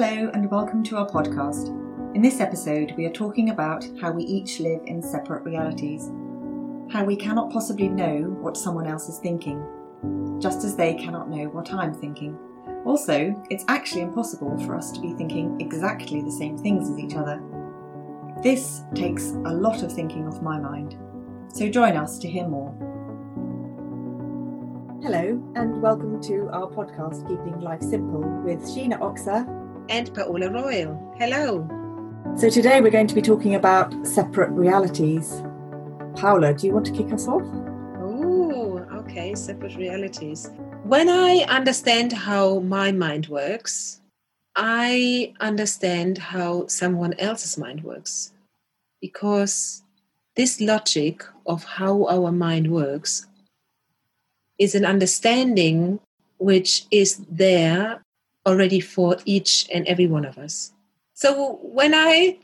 Hello, and welcome to our podcast. In this episode, we are talking about how we each live in separate realities, how we cannot possibly know what someone else is thinking, just as they cannot know what I'm thinking. Also, it's actually impossible for us to be thinking exactly the same things as each other. This takes a lot of thinking off my mind, so join us to hear more. Hello, and welcome to our podcast, Keeping Life Simple, with Sheena Oxer and Paola Royal. Hello. So, today we're going to be talking about separate realities. Paola, do you want to kick us off? Oh, okay, separate realities. When I understand how my mind works, I understand how someone else's mind works. Because this logic of how our mind works is an understanding which is there already for each and every one of us. So when I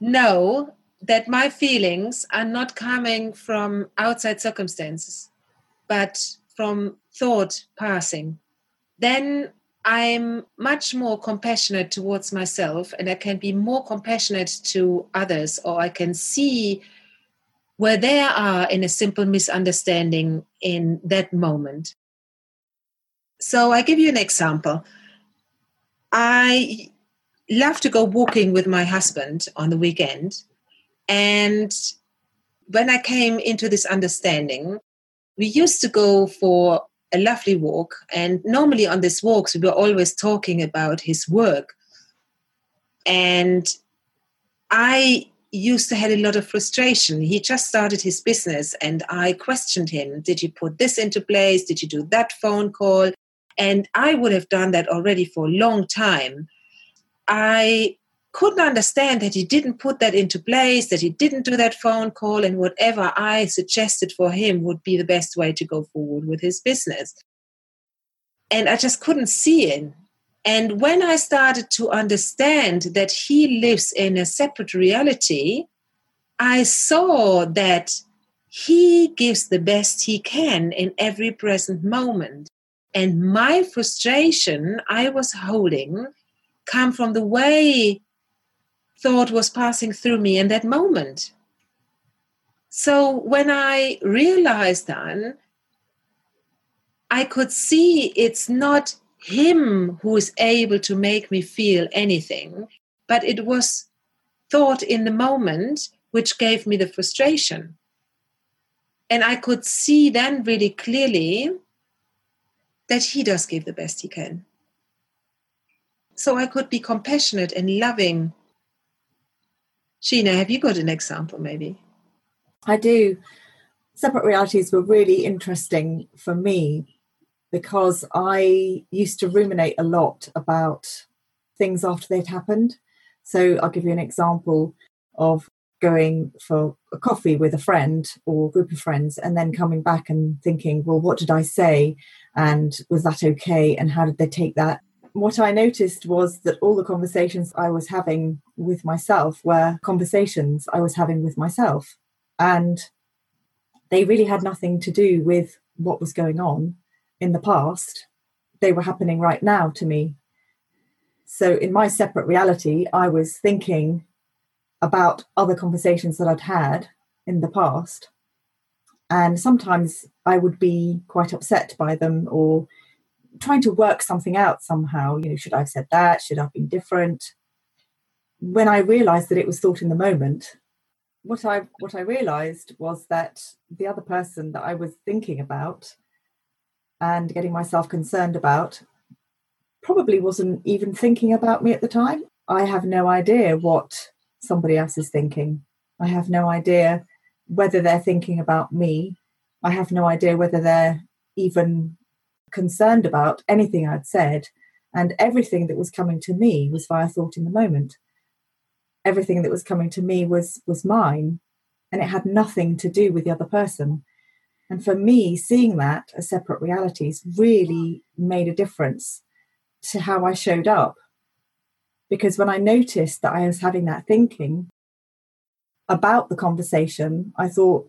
know that my feelings are not coming from outside circumstances, but from thought passing, then I'm much more compassionate towards myself and I can be more compassionate to others, or I can see where they are in a simple misunderstanding in that moment. So I give you an example. I love to go walking with my husband on the weekend. And when I came into this understanding, we used to go for a lovely walk. And normally on these walks, we were always talking about his work. And I used to have a lot of frustration. He just started his business, and I questioned him Did you put this into place? Did you do that phone call? And I would have done that already for a long time. I couldn't understand that he didn't put that into place, that he didn't do that phone call, and whatever I suggested for him would be the best way to go forward with his business. And I just couldn't see it. And when I started to understand that he lives in a separate reality, I saw that he gives the best he can in every present moment. And my frustration I was holding come from the way thought was passing through me in that moment. So when I realized that, I could see it's not him who is able to make me feel anything, but it was thought in the moment which gave me the frustration. And I could see then really clearly that he does give the best he can. So I could be compassionate and loving. Sheena, have you got an example maybe? I do. Separate realities were really interesting for me because I used to ruminate a lot about things after they'd happened. So I'll give you an example of going for a coffee with a friend or a group of friends and then coming back and thinking, well, what did I say? And was that okay? And how did they take that? What I noticed was that all the conversations I was having with myself were conversations I was having with myself. And they really had nothing to do with what was going on in the past, they were happening right now to me. So, in my separate reality, I was thinking about other conversations that I'd had in the past. And sometimes I would be quite upset by them or trying to work something out somehow. You know, should I have said that? Should I have been different? When I realized that it was thought in the moment, what I what I realized was that the other person that I was thinking about and getting myself concerned about probably wasn't even thinking about me at the time. I have no idea what somebody else is thinking. I have no idea whether they're thinking about me. I have no idea whether they're even concerned about anything I'd said. And everything that was coming to me was via thought in the moment. Everything that was coming to me was was mine, and it had nothing to do with the other person. And for me, seeing that as separate realities really made a difference to how I showed up. Because when I noticed that I was having that thinking about the conversation, I thought,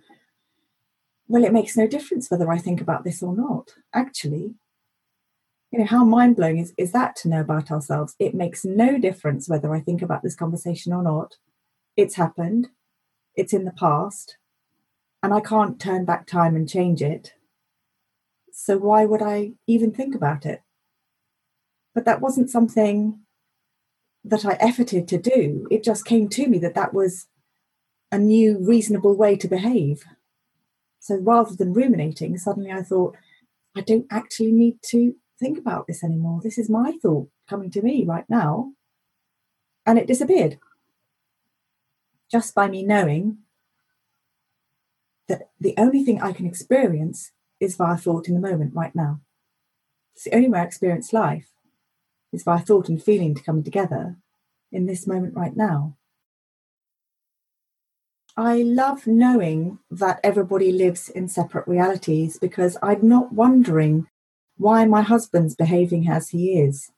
well, it makes no difference whether I think about this or not. Actually, you know, how mind blowing is, is that to know about ourselves? It makes no difference whether I think about this conversation or not. It's happened, it's in the past, and I can't turn back time and change it. So why would I even think about it? But that wasn't something that I efforted to do. It just came to me that that was a new, reasonable way to behave. So rather than ruminating, suddenly I thought, I don't actually need to think about this anymore. This is my thought coming to me right now. And it disappeared. Just by me knowing that the only thing I can experience is via thought in the moment right now. It's the only way I experience life is via thought and feeling to come together in this moment right now. I love knowing that everybody lives in separate realities because I'm not wondering why my husband's behaving as he is.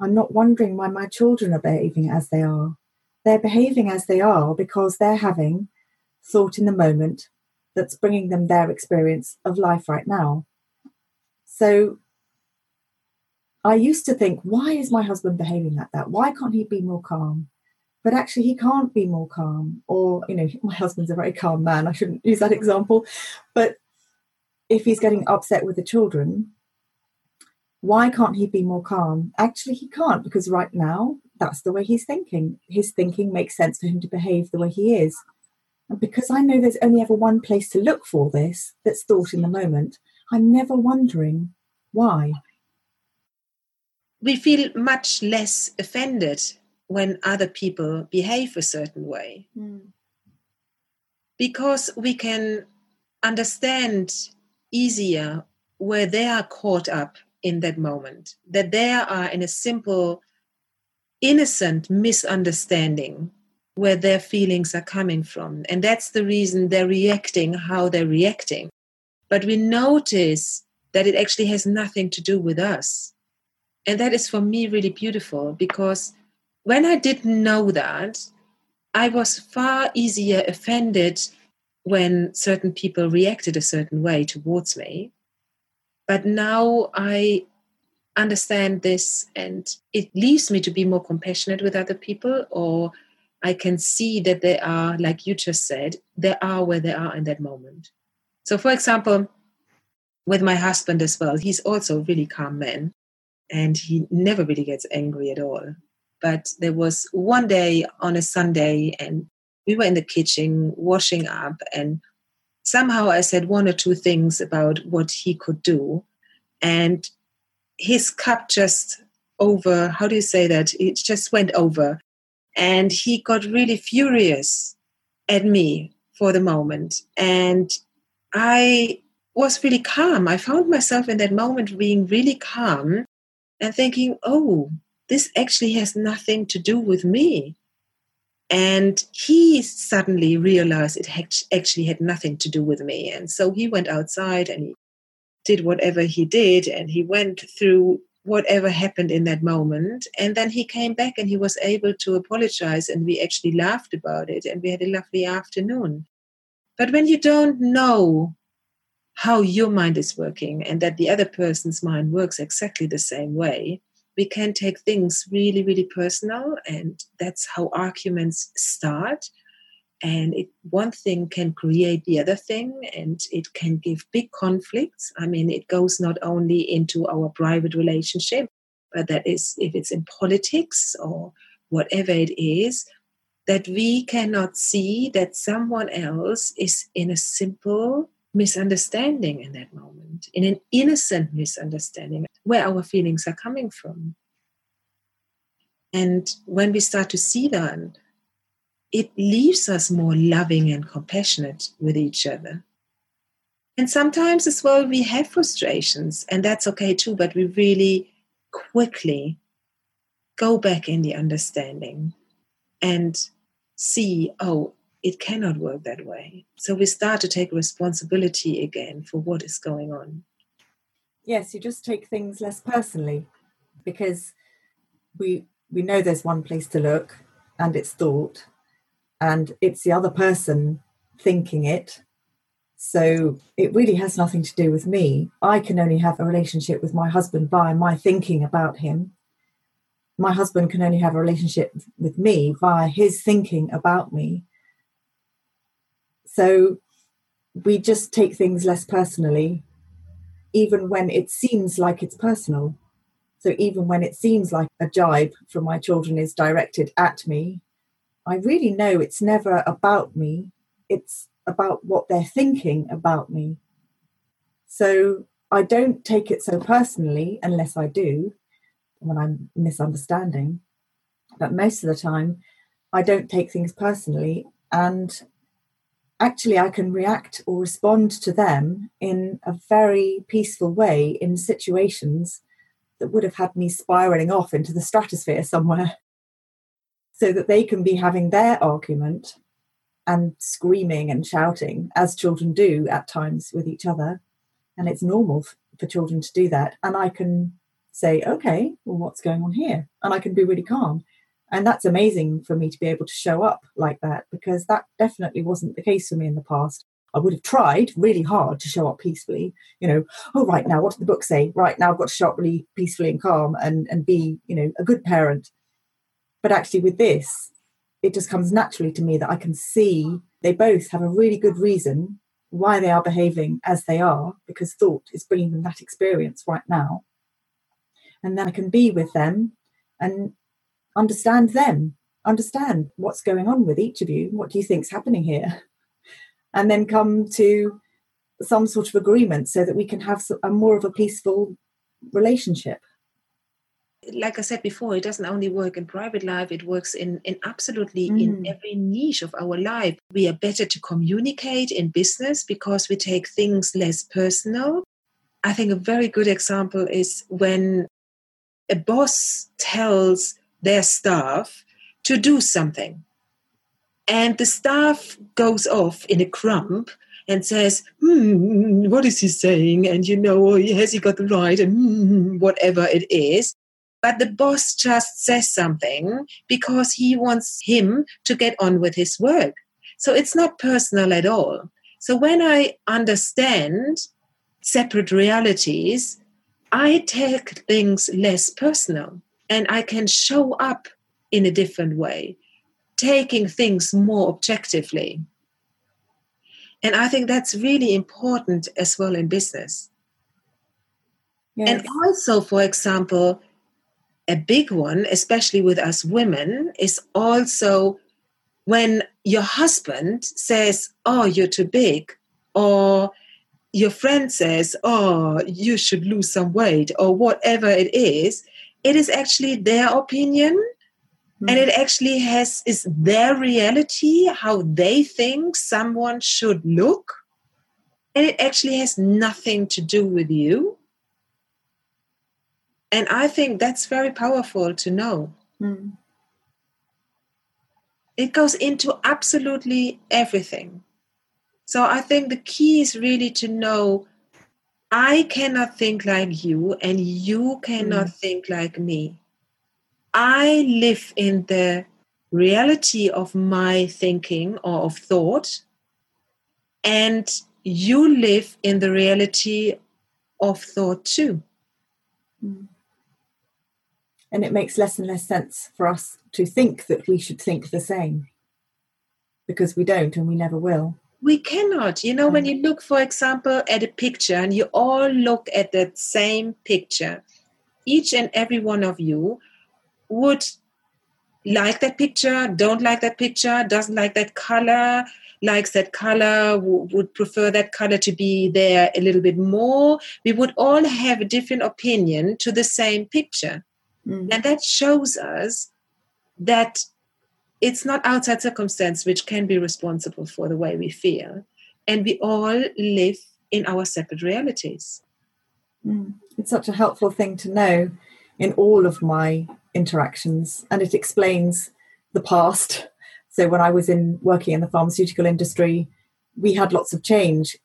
I'm not wondering why my children are behaving as they are. They're behaving as they are because they're having thought in the moment that's bringing them their experience of life right now. So I used to think, why is my husband behaving like that? Why can't he be more calm? But actually, he can't be more calm. Or, you know, my husband's a very calm man. I shouldn't use that example. But if he's getting upset with the children, why can't he be more calm? Actually, he can't because right now, that's the way he's thinking. His thinking makes sense for him to behave the way he is. And because I know there's only ever one place to look for this that's thought in the moment, I'm never wondering why. We feel much less offended when other people behave a certain way mm. because we can understand easier where they are caught up in that moment, that they are in a simple, innocent misunderstanding where their feelings are coming from. And that's the reason they're reacting how they're reacting. But we notice that it actually has nothing to do with us. And that is for me really beautiful because when I didn't know that, I was far easier offended when certain people reacted a certain way towards me but now I understand this and it leaves me to be more compassionate with other people or I can see that they are, like you just said, they are where they are in that moment. So, for example, with my husband as well, he's also a really calm man and he never really gets angry at all. But there was one day on a Sunday and we were in the kitchen washing up and somehow I said one or two things about what he could do. And his cup just over, how do you say that? It just went over. And he got really furious at me for the moment. And I was really calm. I found myself in that moment being really calm and thinking, oh, this actually has nothing to do with me. And he suddenly realized it had actually had nothing to do with me. And so he went outside and he did whatever he did and he went through whatever happened in that moment. And then he came back and he was able to apologize and we actually laughed about it and we had a lovely afternoon. But when you don't know how your mind is working and that the other person's mind works exactly the same way, we can take things really, really personal, and that's how arguments start. And it, one thing can create the other thing, and it can give big conflicts. I mean, it goes not only into our private relationship, but that is if it's in politics or whatever it is, that we cannot see that someone else is in a simple misunderstanding in that moment, in an innocent misunderstanding, where our feelings are coming from. And when we start to see that, it leaves us more loving and compassionate with each other. And sometimes as well, we have frustrations, and that's okay too, but we really quickly go back in the understanding and see, oh, it cannot work that way. So we start to take responsibility again for what is going on. Yes, you just take things less personally because we we know there's one place to look and it's thought and it's the other person thinking it So it really has nothing to do with me. I can only have a relationship with my husband via my thinking about him. My husband can only have a relationship with me via his thinking about me. So we just take things less personally, even when it seems like it's personal. So even when it seems like a jibe from my children is directed at me, I really know it's never about me. It's about what they're thinking about me. So I don't take it so personally unless I do when I'm misunderstanding. But most of the time, I don't take things personally. And actually, I can react or respond to them in a very peaceful way in situations that would have had me spiraling off into the stratosphere somewhere so that they can be having their argument and screaming and shouting as children do at times with each other. And it's normal for children to do that. And i can say okay well what's going on here? And i can be really calm and that's amazing for me to be able to show up like that because that definitely wasn't the case for me in the past I would have tried really hard to show up peacefully. You know, oh right now, what did the book say? Right now, I've got to show up really peacefully and calm and and be you know a good parent. But actually, with this, it just comes naturally to me that I can see they both have a really good reason why they are behaving as they are because thought is bringing them that experience right now. And then I can be with them and understand them, understand what's going on with each of you. What do you think's happening here? and then come to some sort of agreement so that we can have a more of a peaceful relationship like i said before it doesn't only work in private life it works in in absolutely mm. in every niche of our life we are better to communicate in business because we take things less personal i think a very good example is when a boss tells their staff to do something and the staff goes off in a crump and says, hmm, what is he saying? And you know, has he got the right? And hmm, whatever it is. But the boss just says something because he wants him to get on with his work. So it's not personal at all. So when I understand separate realities, I take things less personal and I can show up in a different way taking things more objectively. And I think that's really important as well in business. Yes. And also, for example, a big one, especially with us women, is also when your husband says, Oh, you're too big, or your friend says, Oh, you should lose some weight, or whatever it is, it is actually their opinion Mm-hmm. And it actually has is their reality, how they think someone should look. And it actually has nothing to do with you. And I think that's very powerful to know. Mm. It goes into absolutely everything. So I think the key is really to know I cannot think like you, and you cannot mm. think like me. I live in the reality of my thinking or of thought, and you live in the reality of thought too. Hmm. And it makes less and less sense for us to think that we should think the same because we don't and we never will. We cannot. You know, when hmm. you look, for example, at a picture and you all look at that same picture, each and every one of you would like that picture, don't like that picture, doesn't like that color, likes that color, would prefer that color to be there a little bit more. We would all have a different opinion to the same picture. Mm. And that shows us that it's not outside circumstance which can be responsible for the way we feel. And we all live in our separate realities. Mm. It's such a helpful thing to know in all of my interactions and it explains the past. So when I was in working in the pharmaceutical industry, we had lots of change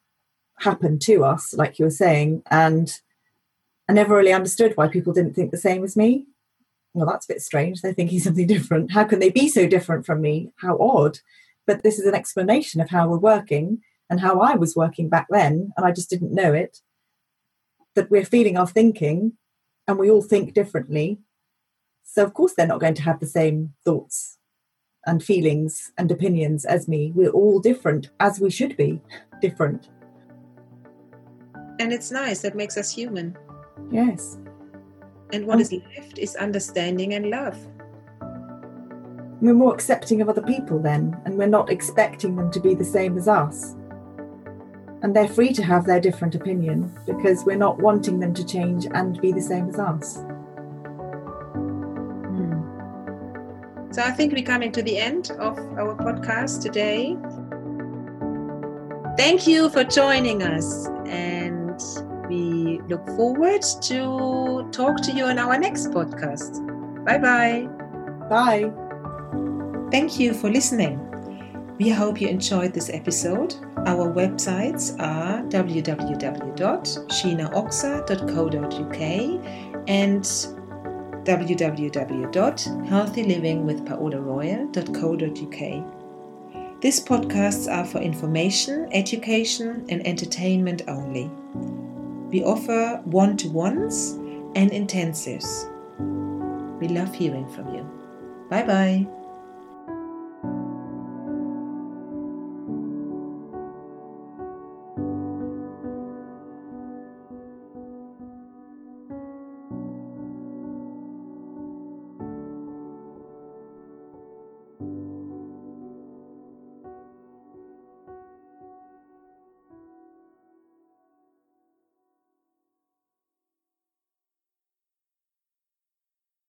happen to us, like you were saying, and I never really understood why people didn't think the same as me. Well, that's a bit strange. They're thinking something different. How can they be so different from me? How odd. But this is an explanation of how we're working. and how I was working back then, and I just didn't know it, that we're feeling our thinking and we all think differently. So, of course, they're not going to have the same thoughts and feelings and opinions as me. We're all different, as we should be different. And it's nice, that makes us human. Yes. And what is left is understanding and love. We're more accepting of other people then, and we're not expecting them to be the same as us. And they're free to have their different opinion because we're not wanting them to change and be the same as us. Hmm. So I think we're coming to the end of our podcast today. Thank you for joining us, and look forward to talk to you on our next podcast. Bye-bye. Bye. Thank you for listening. We hope you enjoyed this episode. Our websites are www.sheenaoxa.co.uk and www.healthylivingwithpaolaroyal.co.uk. These podcasts are for information, education, and entertainment only. We offer one to ones and intensives. We love hearing from you. Bye bye.